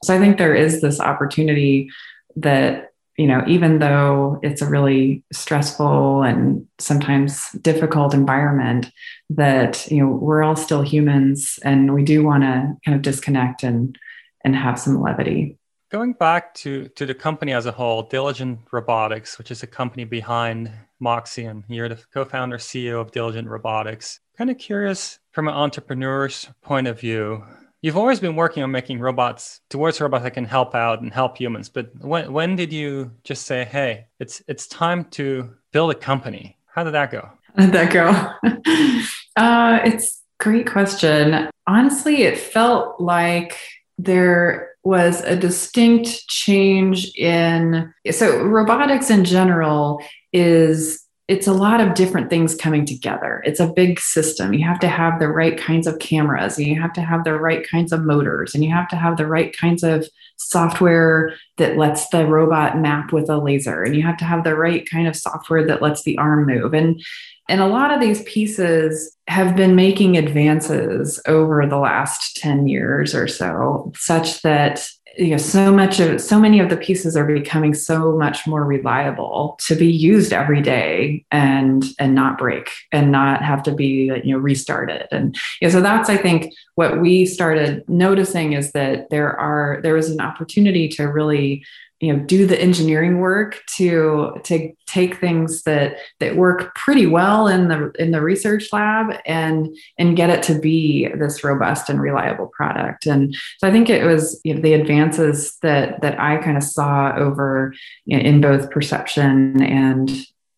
So I think there is this opportunity that you know, even though it's a really stressful and sometimes difficult environment, that you know we're all still humans and we do want to kind of disconnect and and have some levity. Going back to, to the company as a whole, Diligent Robotics, which is a company behind Moxi, and you're the co founder CEO of Diligent Robotics. Kind of curious from an entrepreneur's point of view. You've always been working on making robots towards robots that can help out and help humans. But when, when did you just say, hey, it's, it's time to build a company? How did that go? How did that go? uh, it's great question. Honestly, it felt like there was a distinct change in so robotics in general is it's a lot of different things coming together. It's a big system. You have to have the right kinds of cameras, and you have to have the right kinds of motors, and you have to have the right kinds of software that lets the robot map with a laser, and you have to have the right kind of software that lets the arm move. And and a lot of these pieces have been making advances over the last 10 years or so, such that you know so much of so many of the pieces are becoming so much more reliable to be used every day and and not break and not have to be you know restarted. And you know, so that's i think what we started noticing is that there are there is an opportunity to really you know do the engineering work to to take things that that work pretty well in the in the research lab and and get it to be this robust and reliable product. And so i think it was you know, the advances that that i kind of saw over you know, in both perception and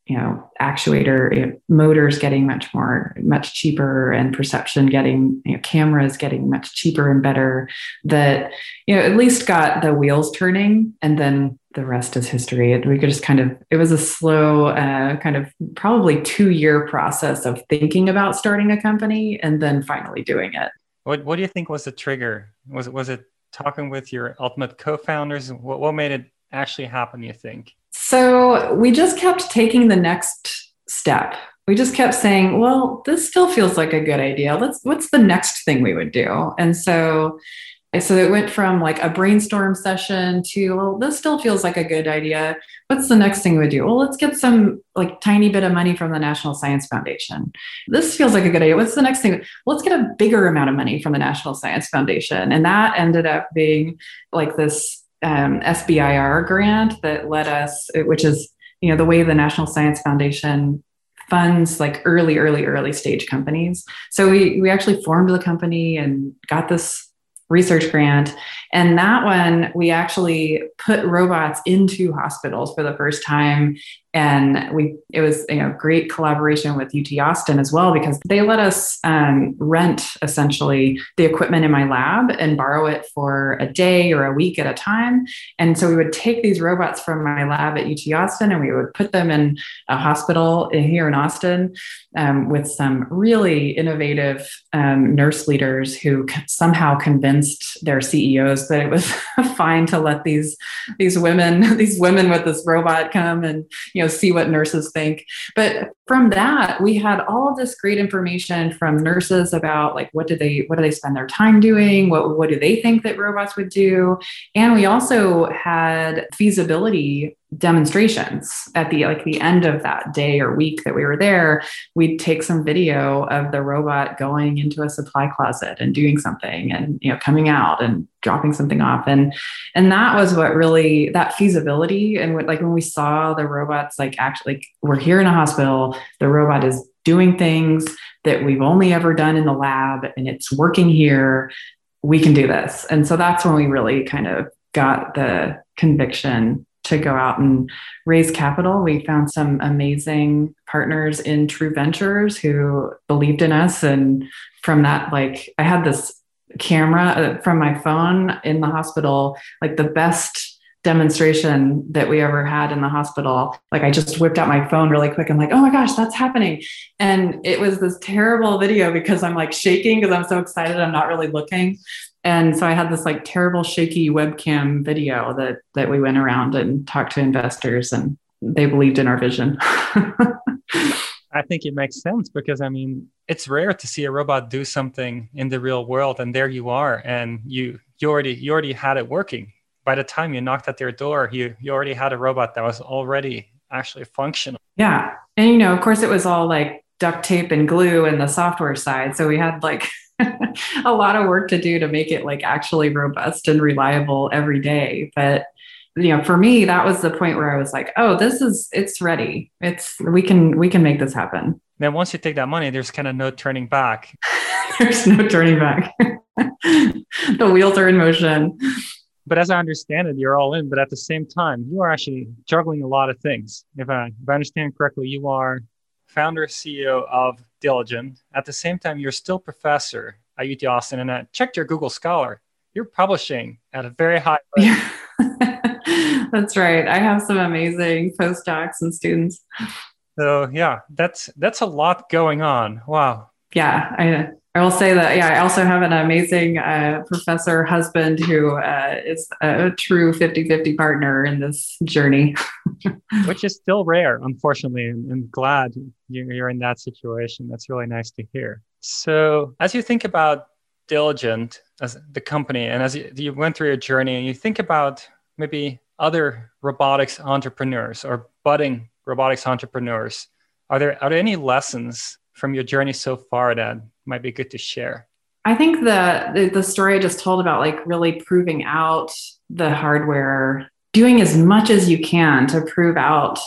you know actuator you know, motors getting much more much cheaper and perception getting you know, cameras getting much cheaper and better that you know at least got the wheels turning and then the rest is history. We could just kind of it was a slow uh, kind of probably two year process of thinking about starting a company and then finally doing it. What, what do you think was the trigger? Was it was it talking with your ultimate co-founders? What, what made it actually happen you think so we just kept taking the next step. We just kept saying, well, this still feels like a good idea. Let's what's the next thing we would do? And so so it went from like a brainstorm session to, well, this still feels like a good idea. What's the next thing we do? Well, let's get some like tiny bit of money from the National Science Foundation. This feels like a good idea. What's the next thing? Let's get a bigger amount of money from the National Science Foundation. And that ended up being like this um, SBIR grant that let us, which is you know the way the National Science Foundation funds like early, early, early stage companies. So we we actually formed the company and got this research grant. And that one, we actually put robots into hospitals for the first time and we it was you know great collaboration with UT Austin as well because they let us um, rent essentially the equipment in my lab and borrow it for a day or a week at a time. And so we would take these robots from my lab at UT Austin and we would put them in a hospital here in Austin um, with some really innovative um, nurse leaders who somehow convinced their CEOs that it was fine to let these these women these women with this robot come and you know see what nurses think. But from that we had all this great information from nurses about like what do they what do they spend their time doing? What what do they think that robots would do? And we also had feasibility demonstrations. At the like the end of that day or week that we were there we'd take some video of the robot going into a supply closet and doing something and you know coming out and dropping something off. And and that was what really that feasibility and what like when we saw the robots like actually like we're here in a hospital the robot is doing things that we've only ever done in the lab and it's working here we can do this. And so that's when we really kind of got the conviction to go out and raise capital. We found some amazing partners in True Ventures who believed in us. And from that, like, I had this camera uh, from my phone in the hospital, like the best demonstration that we ever had in the hospital. Like I just whipped out my phone really quick. I'm like, oh my gosh, that's happening. And it was this terrible video because I'm like shaking because I'm so excited. I'm not really looking and so I had this like terrible shaky webcam video that that we went around and talked to investors and they believed in our vision. I think it makes sense because I mean it's rare to see a robot do something in the real world and there you are and you you already you already had it working. By the time you knocked at their door, you you already had a robot that was already actually functional. Yeah. And you know, of course it was all like duct tape and glue and the software side. So we had like a lot of work to do to make it like actually robust and reliable every day. But you know, for me, that was the point where I was like, oh, this is it's ready. It's we can we can make this happen. Then once you take that money, there's kind of no turning back. there's no turning back. the wheels are in motion. But as I understand it, you're all in. But at the same time, you are actually juggling a lot of things. If I, if I understand correctly, you are founder CEO of Diligent. At the same time, you're still professor at UT Austin, and I checked your Google Scholar. You're publishing at a very high rate. that's right. I have some amazing postdocs and students. So yeah, that's that's a lot going on. Wow. Yeah, I I will say that, yeah, I also have an amazing uh, professor husband who uh, is a true 50 50 partner in this journey. Which is still rare, unfortunately. I'm glad you're in that situation. That's really nice to hear. So, as you think about Diligent as the company, and as you, you went through your journey, and you think about maybe other robotics entrepreneurs or budding robotics entrepreneurs, are there, are there any lessons from your journey so far that might be good to share? I think the, the, the story I just told about like really proving out the hardware, doing as much as you can to prove out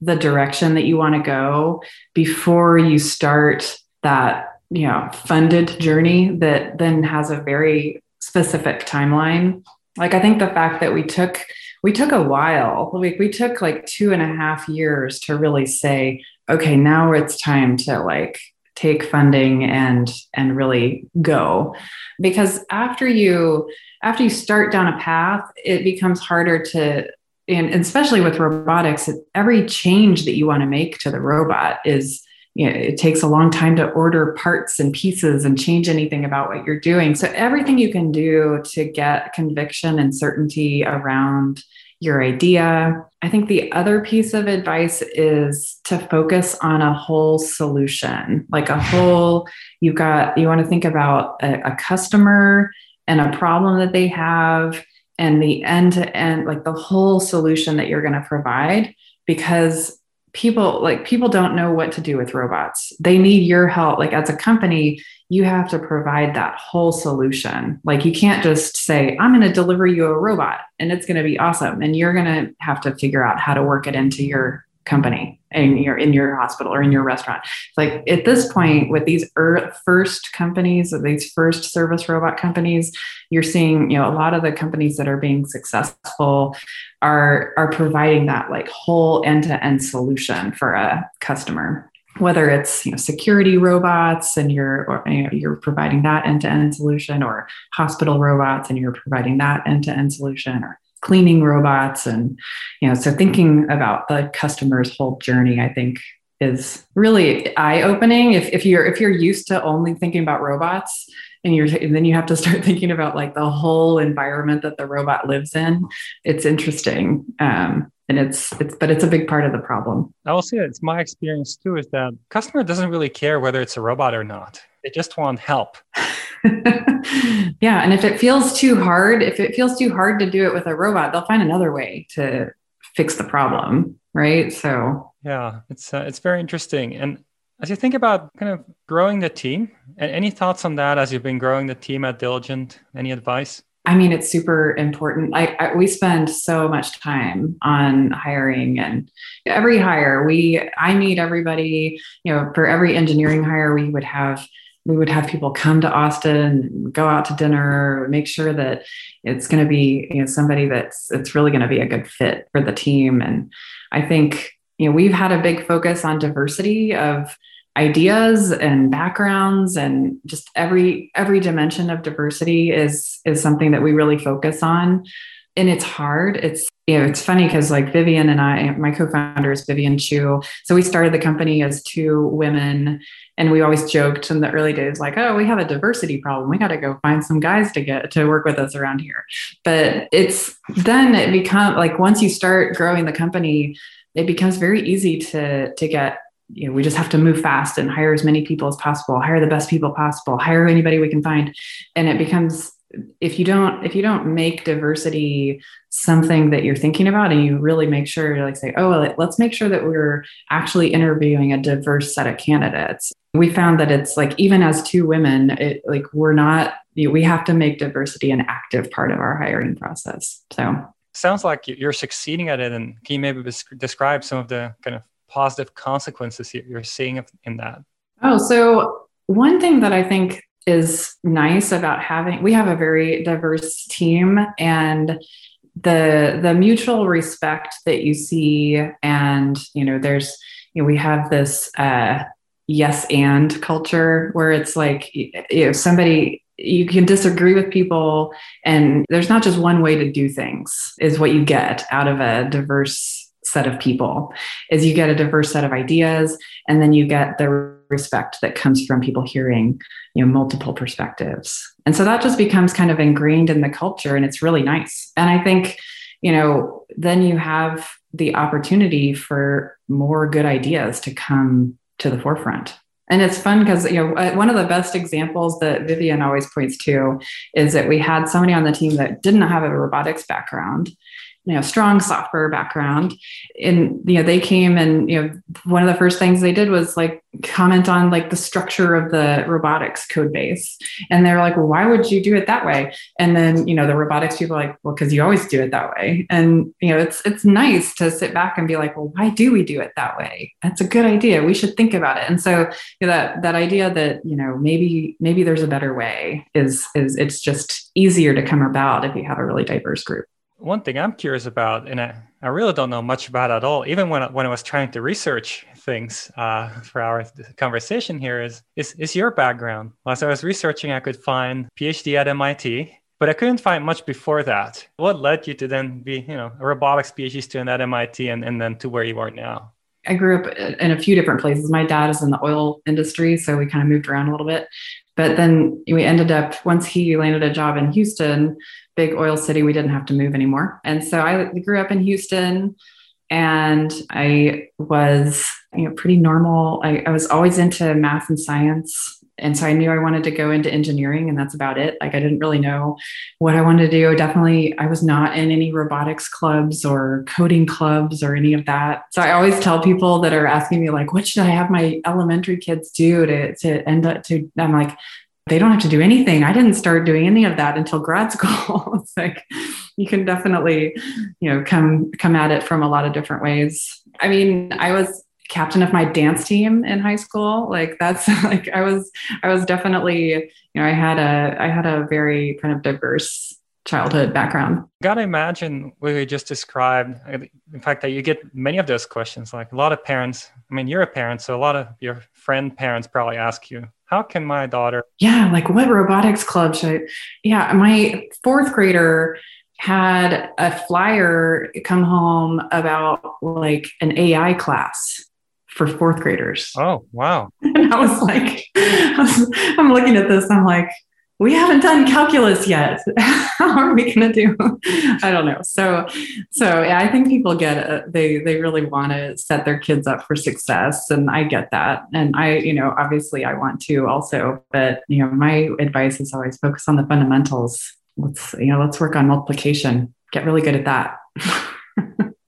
the direction that you want to go before you start that you know funded journey that then has a very specific timeline like i think the fact that we took we took a while like we took like two and a half years to really say okay now it's time to like take funding and and really go because after you after you start down a path it becomes harder to and especially with robotics every change that you want to make to the robot is you know, it takes a long time to order parts and pieces and change anything about what you're doing so everything you can do to get conviction and certainty around your idea. I think the other piece of advice is to focus on a whole solution, like a whole, you've got, you want to think about a, a customer and a problem that they have and the end to end, like the whole solution that you're going to provide because people like people don't know what to do with robots. They need your help. Like as a company you have to provide that whole solution. Like you can't just say i'm going to deliver you a robot and it's going to be awesome and you're going to have to figure out how to work it into your company in your in your hospital or in your restaurant. It's like at this point with these er, first companies, these first service robot companies, you're seeing you know a lot of the companies that are being successful are are providing that like whole end to end solution for a customer. Whether it's you know security robots and you're or, you know, you're providing that end to end solution, or hospital robots and you're providing that end to end solution, or cleaning robots and you know so thinking about the customer's whole journey i think is really eye-opening. If, if you're if you're used to only thinking about robots and you're and then you have to start thinking about like the whole environment that the robot lives in it's interesting. Um, and it's it's but it's a big part of the problem. I will say it's my experience too is that customer doesn't really care whether it's a robot or not. They just want help yeah. And if it feels too hard, if it feels too hard to do it with a robot, they'll find another way to fix the problem, right? So yeah, it's uh, it's very interesting. And as you think about kind of growing the team, and any thoughts on that as you've been growing the team at Diligent? Any advice? I mean, it's super important. Like I, we spend so much time on hiring, and every hire we I meet everybody. You know, for every engineering hire, we would have we would have people come to Austin, go out to dinner, make sure that it's going to be you know somebody that's it's really going to be a good fit for the team. And I think you know we've had a big focus on diversity of ideas and backgrounds and just every every dimension of diversity is is something that we really focus on and it's hard. It's you know it's funny because like vivian and i my co-founder is vivian chu. So we started the company as two women and we always joked in the early days like oh we have a diversity problem. We got to go find some guys to get to work with us around here. But it's then it become like once you start growing the company it becomes very easy to to get you know, we just have to move fast and hire as many people as possible, hire the best people possible, hire anybody we can find. And it becomes if you don't if you don't make diversity something that you're thinking about and you really make sure you're like say oh let's make sure that we're actually interviewing a diverse set of candidates. We found that it's like even as two women it like we're not we have to make diversity an active part of our hiring process. So. Sounds like you're succeeding at it. And can you maybe describe some of the kind of positive consequences you're seeing in that? Oh, so one thing that I think is nice about having we have a very diverse team and the the mutual respect that you see and you know there's you know we have this uh yes and culture where it's like you know somebody you can disagree with people and there's not just one way to do things is what you get out of a diverse set of people is you get a diverse set of ideas and then you get the respect that comes from people hearing you know multiple perspectives. And so that just becomes kind of ingrained in the culture and it's really nice. And i think you know then you have the opportunity for more good ideas to come to the forefront. And it's fun because you know uh, one of the best examples that Vivian always points to is that we had somebody on the team that didn't have a robotics background, you know strong software background. And you know they came and you know one of the first things they did was like comment on like the structure of the robotics code base. And they're like well why would you do it that way? And then you know the robotics people are like well because you always do it that way. And you know it's it's nice to sit back and be like well why do we do it that way? That's a good idea. We should think about it. And so you know, that that idea that you know maybe maybe there's a better way is is it's just easier to come about if you have a really diverse group one thing I'm curious about, and I, I really don't know much about at all, even when, when I was trying to research things uh, for our conversation here, is, is, is your background. As I was researching, I could find PhD at MIT, but I couldn't find much before that. What led you to then be, you know, a robotics PhD student at MIT and, and then to where you are now? I grew up in a few different places. My dad is in the oil industry, so we kind of moved around a little bit. But then we ended up, once he landed a job in Houston, big oil city, we didn't have to move anymore. And so I grew up in Houston and I was, you know, pretty normal. I, I was always into math and science. And so I knew I wanted to go into engineering and that's about it. Like I didn't really know what I wanted to do. Definitely, I was not in any robotics clubs or coding clubs or any of that. So I always tell people that are asking me like, what should I have my elementary kids do to, to end up to, I'm like, they don't have to do anything. I didn't start doing any of that until grad school. it's like you can definitely, you know, come come at it from a lot of different ways. I mean, I was captain of my dance team in high school. Like that's like I was I was definitely, you know, I had a I had a very kind of diverse childhood background. Gotta imagine what we just described. Uh, in fact, that you get many of those questions. Like a lot of parents, I mean, you're a parent, so a lot of your friend parents probably ask you, how can my daughter? Yeah, like what robotics club should I? Yeah, my fourth grader had a flyer come home about like an AI class for fourth graders. Oh, wow. And I was like, I I'm looking at this, I'm like, we haven't done calculus yet. How are we going to do? I don't know. So, so yeah, I think people get it. They they really want to set their kids up for success, and I get that. And I, you know, obviously I want to also, but you know, my advice is always focus on the fundamentals. Let's you know, let's work on multiplication. Get really good at that.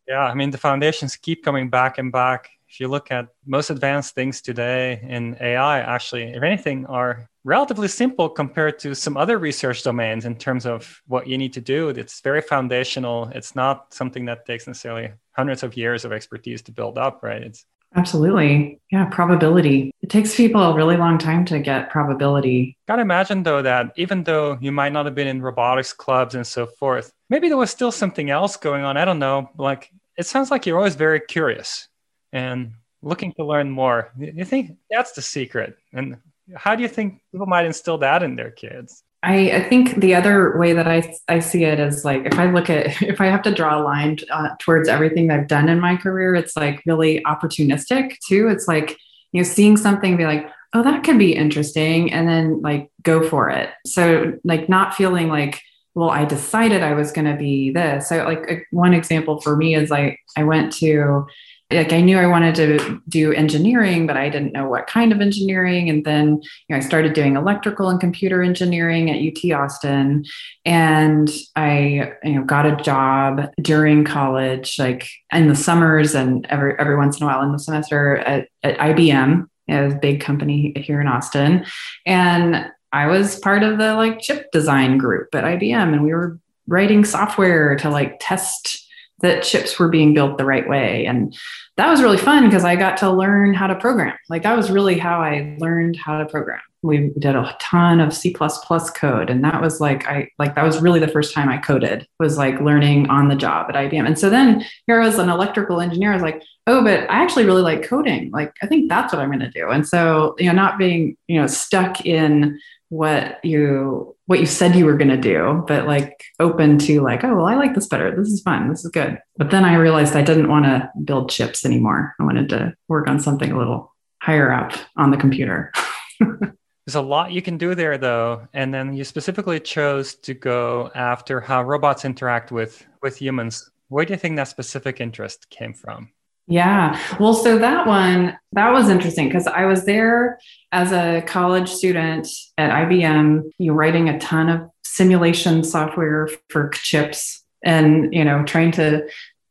Yeah, I mean, the foundations keep coming back and back. If you look at most advanced things today in AI, actually, if anything, are relatively simple compared to some other research domains in terms of what you need to do. It's very foundational. It's not something that takes necessarily hundreds of years of expertise to build up, right? It's Absolutely. Yeah, probability. It takes people a really long time to get probability. Gotta imagine though that even though you might not have been in robotics clubs and so forth, maybe there was still something else going on. I don't know. Like it sounds like you're always very curious and looking to learn more. You think that's the secret? And how do you think people might instill that in their kids? I, I, think the other way that I, I see it is like if I look at if I have to draw a line uh, towards everything I've done in my career, it's like really opportunistic too. It's like you know seeing something, be like, oh, that could be interesting, and then like go for it. So like not feeling like, well, I decided I was going to be this. So like one example for me is like I went to like I knew I wanted to do engineering, but I didn't know what kind of engineering. And then you know, I started doing electrical and computer engineering at UT Austin, and I you know got a job during college, like in the summers and every every once in a while in the semester at, at IBM, a big company here in Austin, and I was part of the like chip design group at IBM, and we were writing software to like test that chips were being built the right way. And that was really fun because I got to learn how to program. Like that was really how I learned how to program. We did a ton of C code. And that was like, I like, that was really the first time I coded was like learning on the job at IBM. And so then here I was an electrical engineer. I was like, oh, but I actually really like coding. Like, I think that's what I'm going to do. And so, you know, not being, you know, stuck in what you what you said you were going to do but like open to like oh well i like this better. This is fun. This is good. But then i realized i didn't want to build chips anymore. I wanted to work on something a little higher up on the computer. There's a lot you can do there though and then you specifically chose to go after how robots interact with with humans. Where do you think that specific interest came from yeah. Well, so that one, that was interesting because I was there as a college student at IBM, you writing a ton of simulation software for chips and, you know, trying to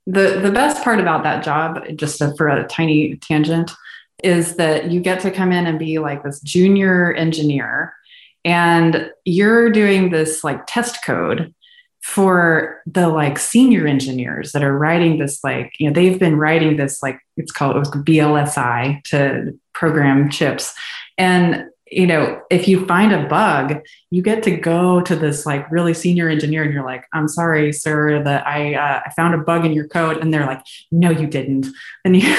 the the best part about that job, just for a tiny tangent, is that you get to come in and be like this junior engineer and you're doing this like test code for the like senior engineers that are writing this like you know they've been writing this like it's called it was VLSI to program chips. And you know if you find a bug you get to go to this like really senior engineer and you're like i'm sorry sir that i uh, i found a bug in your code. And they're like no you didn't. And you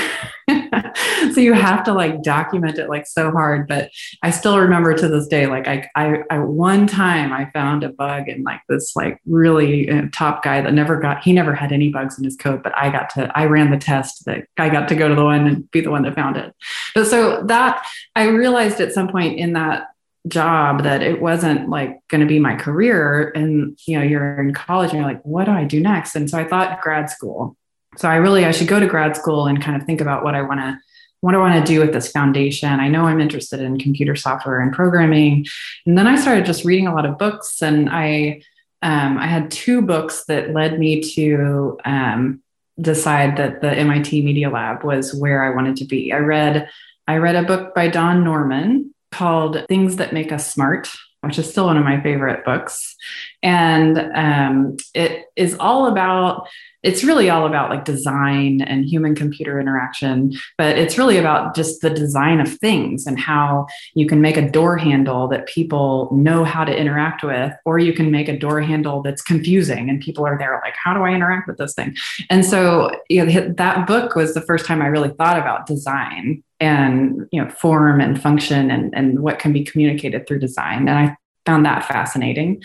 so you have to like document it like so hard but i still remember to this day like i i, I one time i found a bug in like this like really uh, top guy that never got he never had any bugs in his code but i got to i ran the test that i got to go to the one and be the one that found it. But so that i realized at some point in that job that it wasn't like going to be my career and you know you're in college and you're like what do i do next? And so i thought grad school so i really i should go to grad school and kind of think about what i want to what i want to do with this foundation. I know i'm interested in computer software and programming. And then i started just reading a lot of books and i um, i had two books that led me to um, decide that the mit media lab was where i wanted to be. I read i read a book by don norman called Things That Make Us Smart, which is still one of my favorite books. And um, it is all about, it's really all about like design and human computer interaction, but it's really about just the design of things and how you can make a door handle that people know how to interact with, or you can make a door handle that's confusing and people are there like, how do I interact with this thing? And so you know, that book was the first time I really thought about design and you know form and function and, and what can be communicated through design and i found that fascinating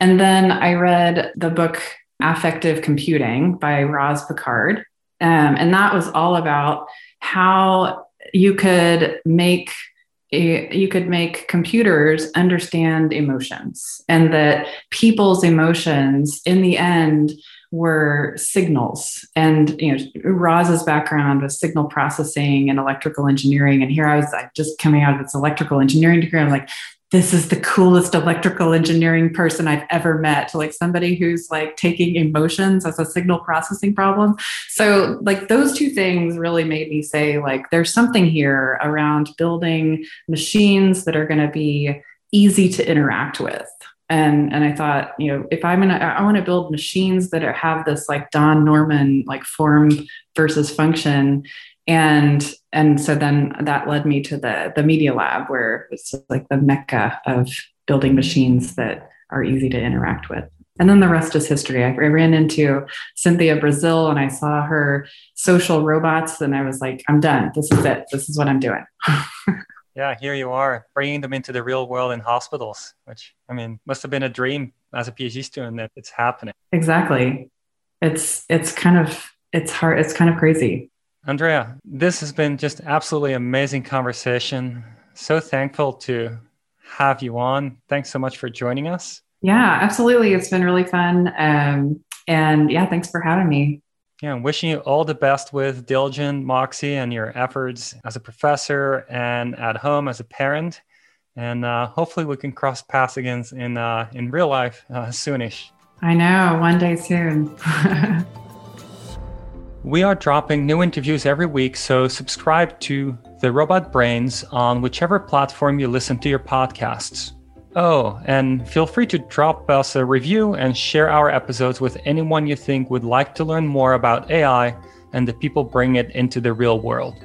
and then i read the book affective computing by roz Picard. um, and that was all about how you could make you could make computers understand emotions and that people's emotions in the end were signals. And you know, Roz's background was signal processing and electrical engineering. And here I was like, just coming out of this electrical engineering degree. I'm like, this is the coolest electrical engineering person I've ever met like somebody who's like taking emotions as a signal processing problem. So, like, those two things really made me say, like, there's something here around building machines that are going to be easy to interact with. And, and I thought, you know, if I'm gonna, I want to build machines that are, have this like Don Norman like form versus function, and and so then that led me to the the media lab where it's like the mecca of building machines that are easy to interact with. And then the rest is history. I ran into cynthia Breazeal and i saw her social robots and i was like i'm done. This is it. This is what i'm doing. Yeah here you are bringing them into the real world in hospitals which i mean must have been a dream as a phd student that it's happening. Exactly. It's it's kind of it's hard it's kind of crazy Andrea, this has been just absolutely amazing conversation. So thankful to have you on. Thanks so much for joining us. Yeah, absolutely. It's been really fun. Um, and yeah, thanks for having me. Yeah, I'm wishing you all the best with Diligent, Moxi, and your efforts as a professor and at home as a parent. And uh, hopefully, we can cross paths again in uh, in real life uh, soonish. I know, one day soon. We are dropping new interviews every week, so subscribe to The Robot Brains on whichever platform you listen to your podcasts. Oh, and feel free to drop us a review and share our episodes with anyone you think would like to learn more about AI and the people bring it into the real world.